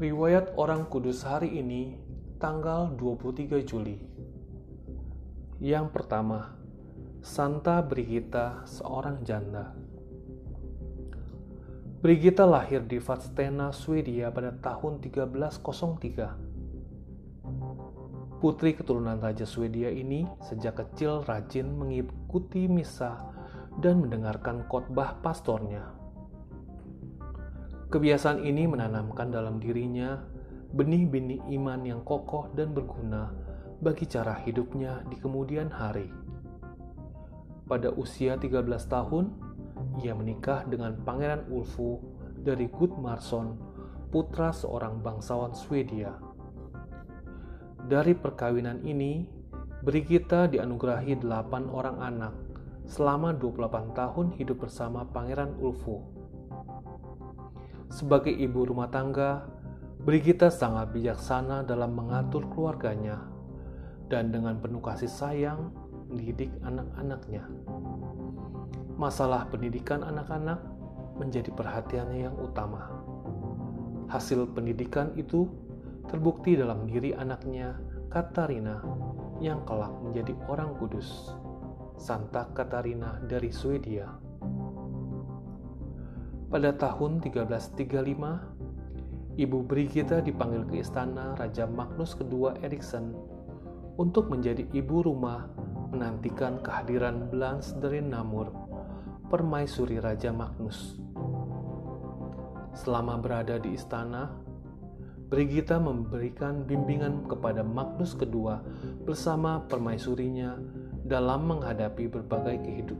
Riwayat Orang Kudus hari ini, tanggal 23 Juli. Yang pertama, Santa Brigita, seorang janda. Brigita lahir di Vadstena, Swedia pada tahun 1303. Putri keturunan Raja Swedia ini sejak kecil rajin mengikuti misa dan mendengarkan khotbah pastornya. Kebiasaan ini menanamkan dalam dirinya benih-benih iman yang kokoh dan berguna bagi cara hidupnya di kemudian hari. Pada usia 13 tahun, ia menikah dengan Pangeran Ulfu dari Gudmarsson, putra seorang bangsawan Swedia. Dari perkawinan ini, Brigitta dianugerahi delapan orang anak selama 28 tahun hidup bersama Pangeran Ulfu sebagai ibu rumah tangga, Brigita sangat bijaksana dalam mengatur keluarganya dan dengan penuh kasih sayang mendidik anak-anaknya. Masalah pendidikan anak-anak menjadi perhatiannya yang utama. Hasil pendidikan itu terbukti dalam diri anaknya, Katarina, yang kelak menjadi orang kudus, Santa Katarina dari Swedia. Pada tahun 1335, Ibu Brigita dipanggil ke istana Raja Magnus II Erikson untuk menjadi ibu rumah menantikan kehadiran Blanche dari Namur, permaisuri Raja Magnus. Selama berada di istana, Brigita memberikan bimbingan kepada Magnus II bersama permaisurinya dalam menghadapi berbagai kehidup,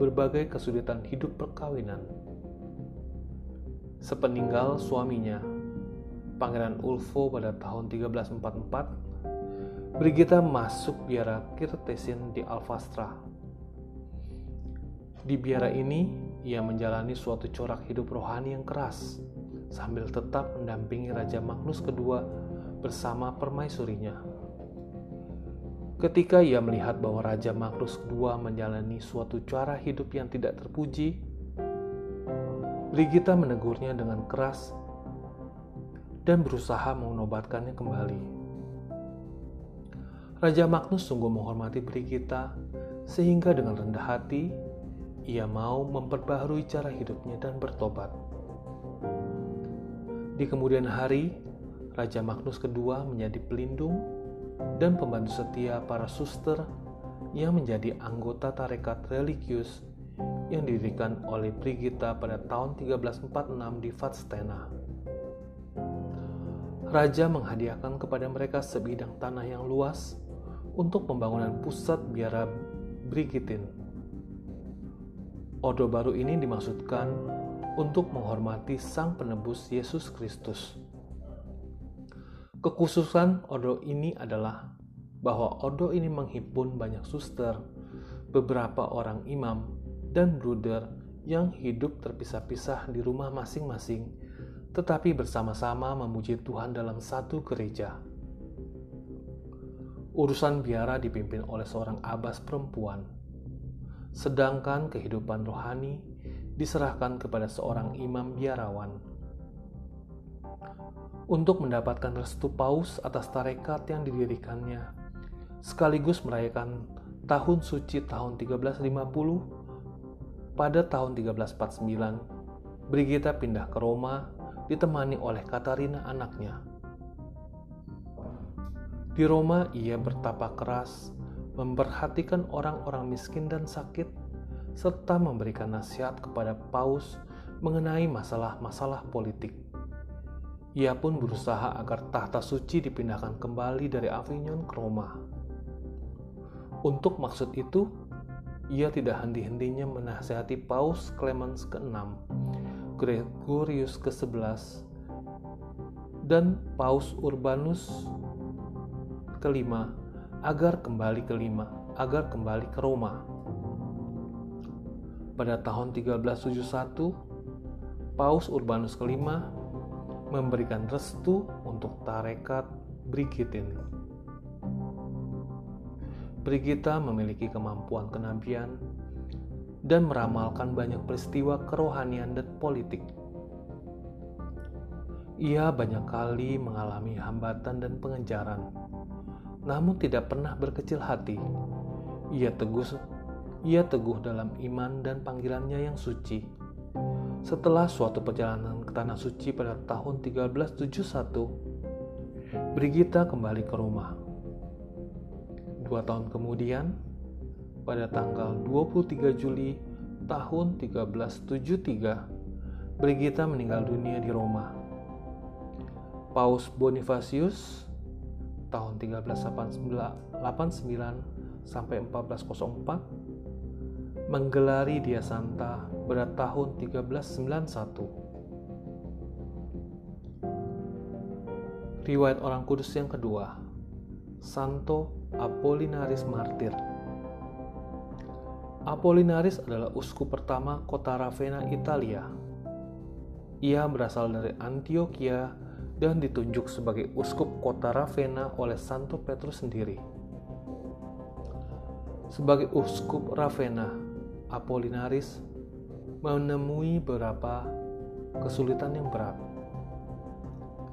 berbagai kesulitan hidup perkawinan. Sepeninggal suaminya, Pangeran Ulfo pada tahun 1344, Brigita masuk biara Kirtesin di Alfastra. Di biara ini, ia menjalani suatu corak hidup rohani yang keras, sambil tetap mendampingi Raja Magnus II bersama permaisurinya. Ketika ia melihat bahwa Raja Magnus II menjalani suatu cara hidup yang tidak terpuji, Brigita menegurnya dengan keras dan berusaha menobatkannya kembali. Raja Magnus sungguh menghormati Brigita sehingga dengan rendah hati ia mau memperbaharui cara hidupnya dan bertobat. Di kemudian hari, Raja Magnus II menjadi pelindung dan pembantu setia para suster yang menjadi anggota tarekat religius yang didirikan oleh Brigita pada tahun 1346 di Vadstena. Raja menghadiahkan kepada mereka sebidang tanah yang luas untuk pembangunan pusat biara Brigitin. Odo baru ini dimaksudkan untuk menghormati Sang Penebus Yesus Kristus. Kekhususan Odo ini adalah bahwa Odo ini menghimpun banyak suster, beberapa orang imam, dan bruder yang hidup terpisah-pisah di rumah masing-masing, tetapi bersama-sama memuji Tuhan dalam satu gereja. Urusan biara dipimpin oleh seorang abas perempuan, sedangkan kehidupan rohani diserahkan kepada seorang imam biarawan. Untuk mendapatkan restu paus atas tarekat yang didirikannya, sekaligus merayakan tahun suci tahun 1350 pada tahun 1349, Brigita pindah ke Roma ditemani oleh Katarina anaknya. Di Roma ia bertapa keras, memperhatikan orang-orang miskin dan sakit, serta memberikan nasihat kepada Paus mengenai masalah-masalah politik. Ia pun berusaha agar tahta suci dipindahkan kembali dari Avignon ke Roma. Untuk maksud itu, ia tidak henti-hentinya menasihati Paus Clemens ke-6, Gregorius ke-11, dan Paus Urbanus ke-5 agar kembali ke lima, agar kembali ke Roma. Pada tahun 1371, Paus Urbanus ke-5 memberikan restu untuk tarekat Brigitin. Brigita memiliki kemampuan kenabian dan meramalkan banyak peristiwa kerohanian dan politik. Ia banyak kali mengalami hambatan dan pengejaran, namun tidak pernah berkecil hati. Ia teguh, ia teguh dalam iman dan panggilannya yang suci. Setelah suatu perjalanan ke tanah suci pada tahun 1371, Brigita kembali ke rumah. Dua tahun kemudian, pada tanggal 23 Juli tahun 1373, Brigita meninggal dunia di Roma. Paus Bonifacius tahun 1389 sampai 1404 menggelari Dia Santa pada tahun 1391. Riwayat orang kudus yang kedua, Santo Apollinaris Martir. Apollinaris adalah uskup pertama kota Ravenna, Italia. Ia berasal dari Antioquia dan ditunjuk sebagai uskup kota Ravenna oleh Santo Petrus sendiri. Sebagai uskup Ravenna, Apollinaris menemui beberapa kesulitan yang berat.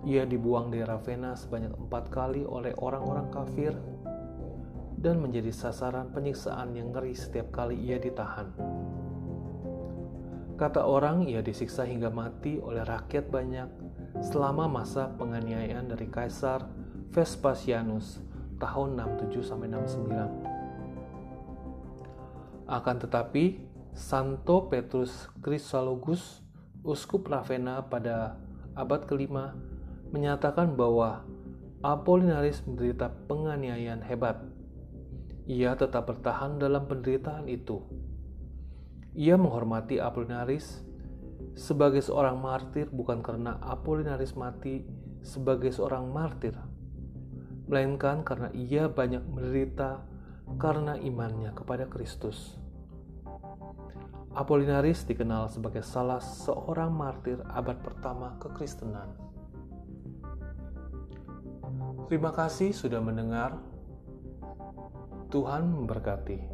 Ia dibuang dari Ravenna sebanyak empat kali oleh orang-orang kafir dan menjadi sasaran penyiksaan yang ngeri setiap kali ia ditahan. Kata orang, ia disiksa hingga mati oleh rakyat banyak selama masa penganiayaan dari Kaisar Vespasianus tahun 67 69. Akan tetapi, Santo Petrus Chrysologus, uskup Ravenna pada abad kelima, menyatakan bahwa Apollinaris menderita penganiayaan hebat. Ia tetap bertahan dalam penderitaan itu. Ia menghormati Apollinaris sebagai seorang martir bukan karena Apollinaris mati sebagai seorang martir, melainkan karena ia banyak menderita karena imannya kepada Kristus. Apollinaris dikenal sebagai salah seorang martir abad pertama kekristenan. Terima kasih sudah mendengar. Tuhan memberkati.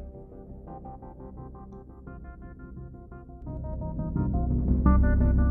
thank you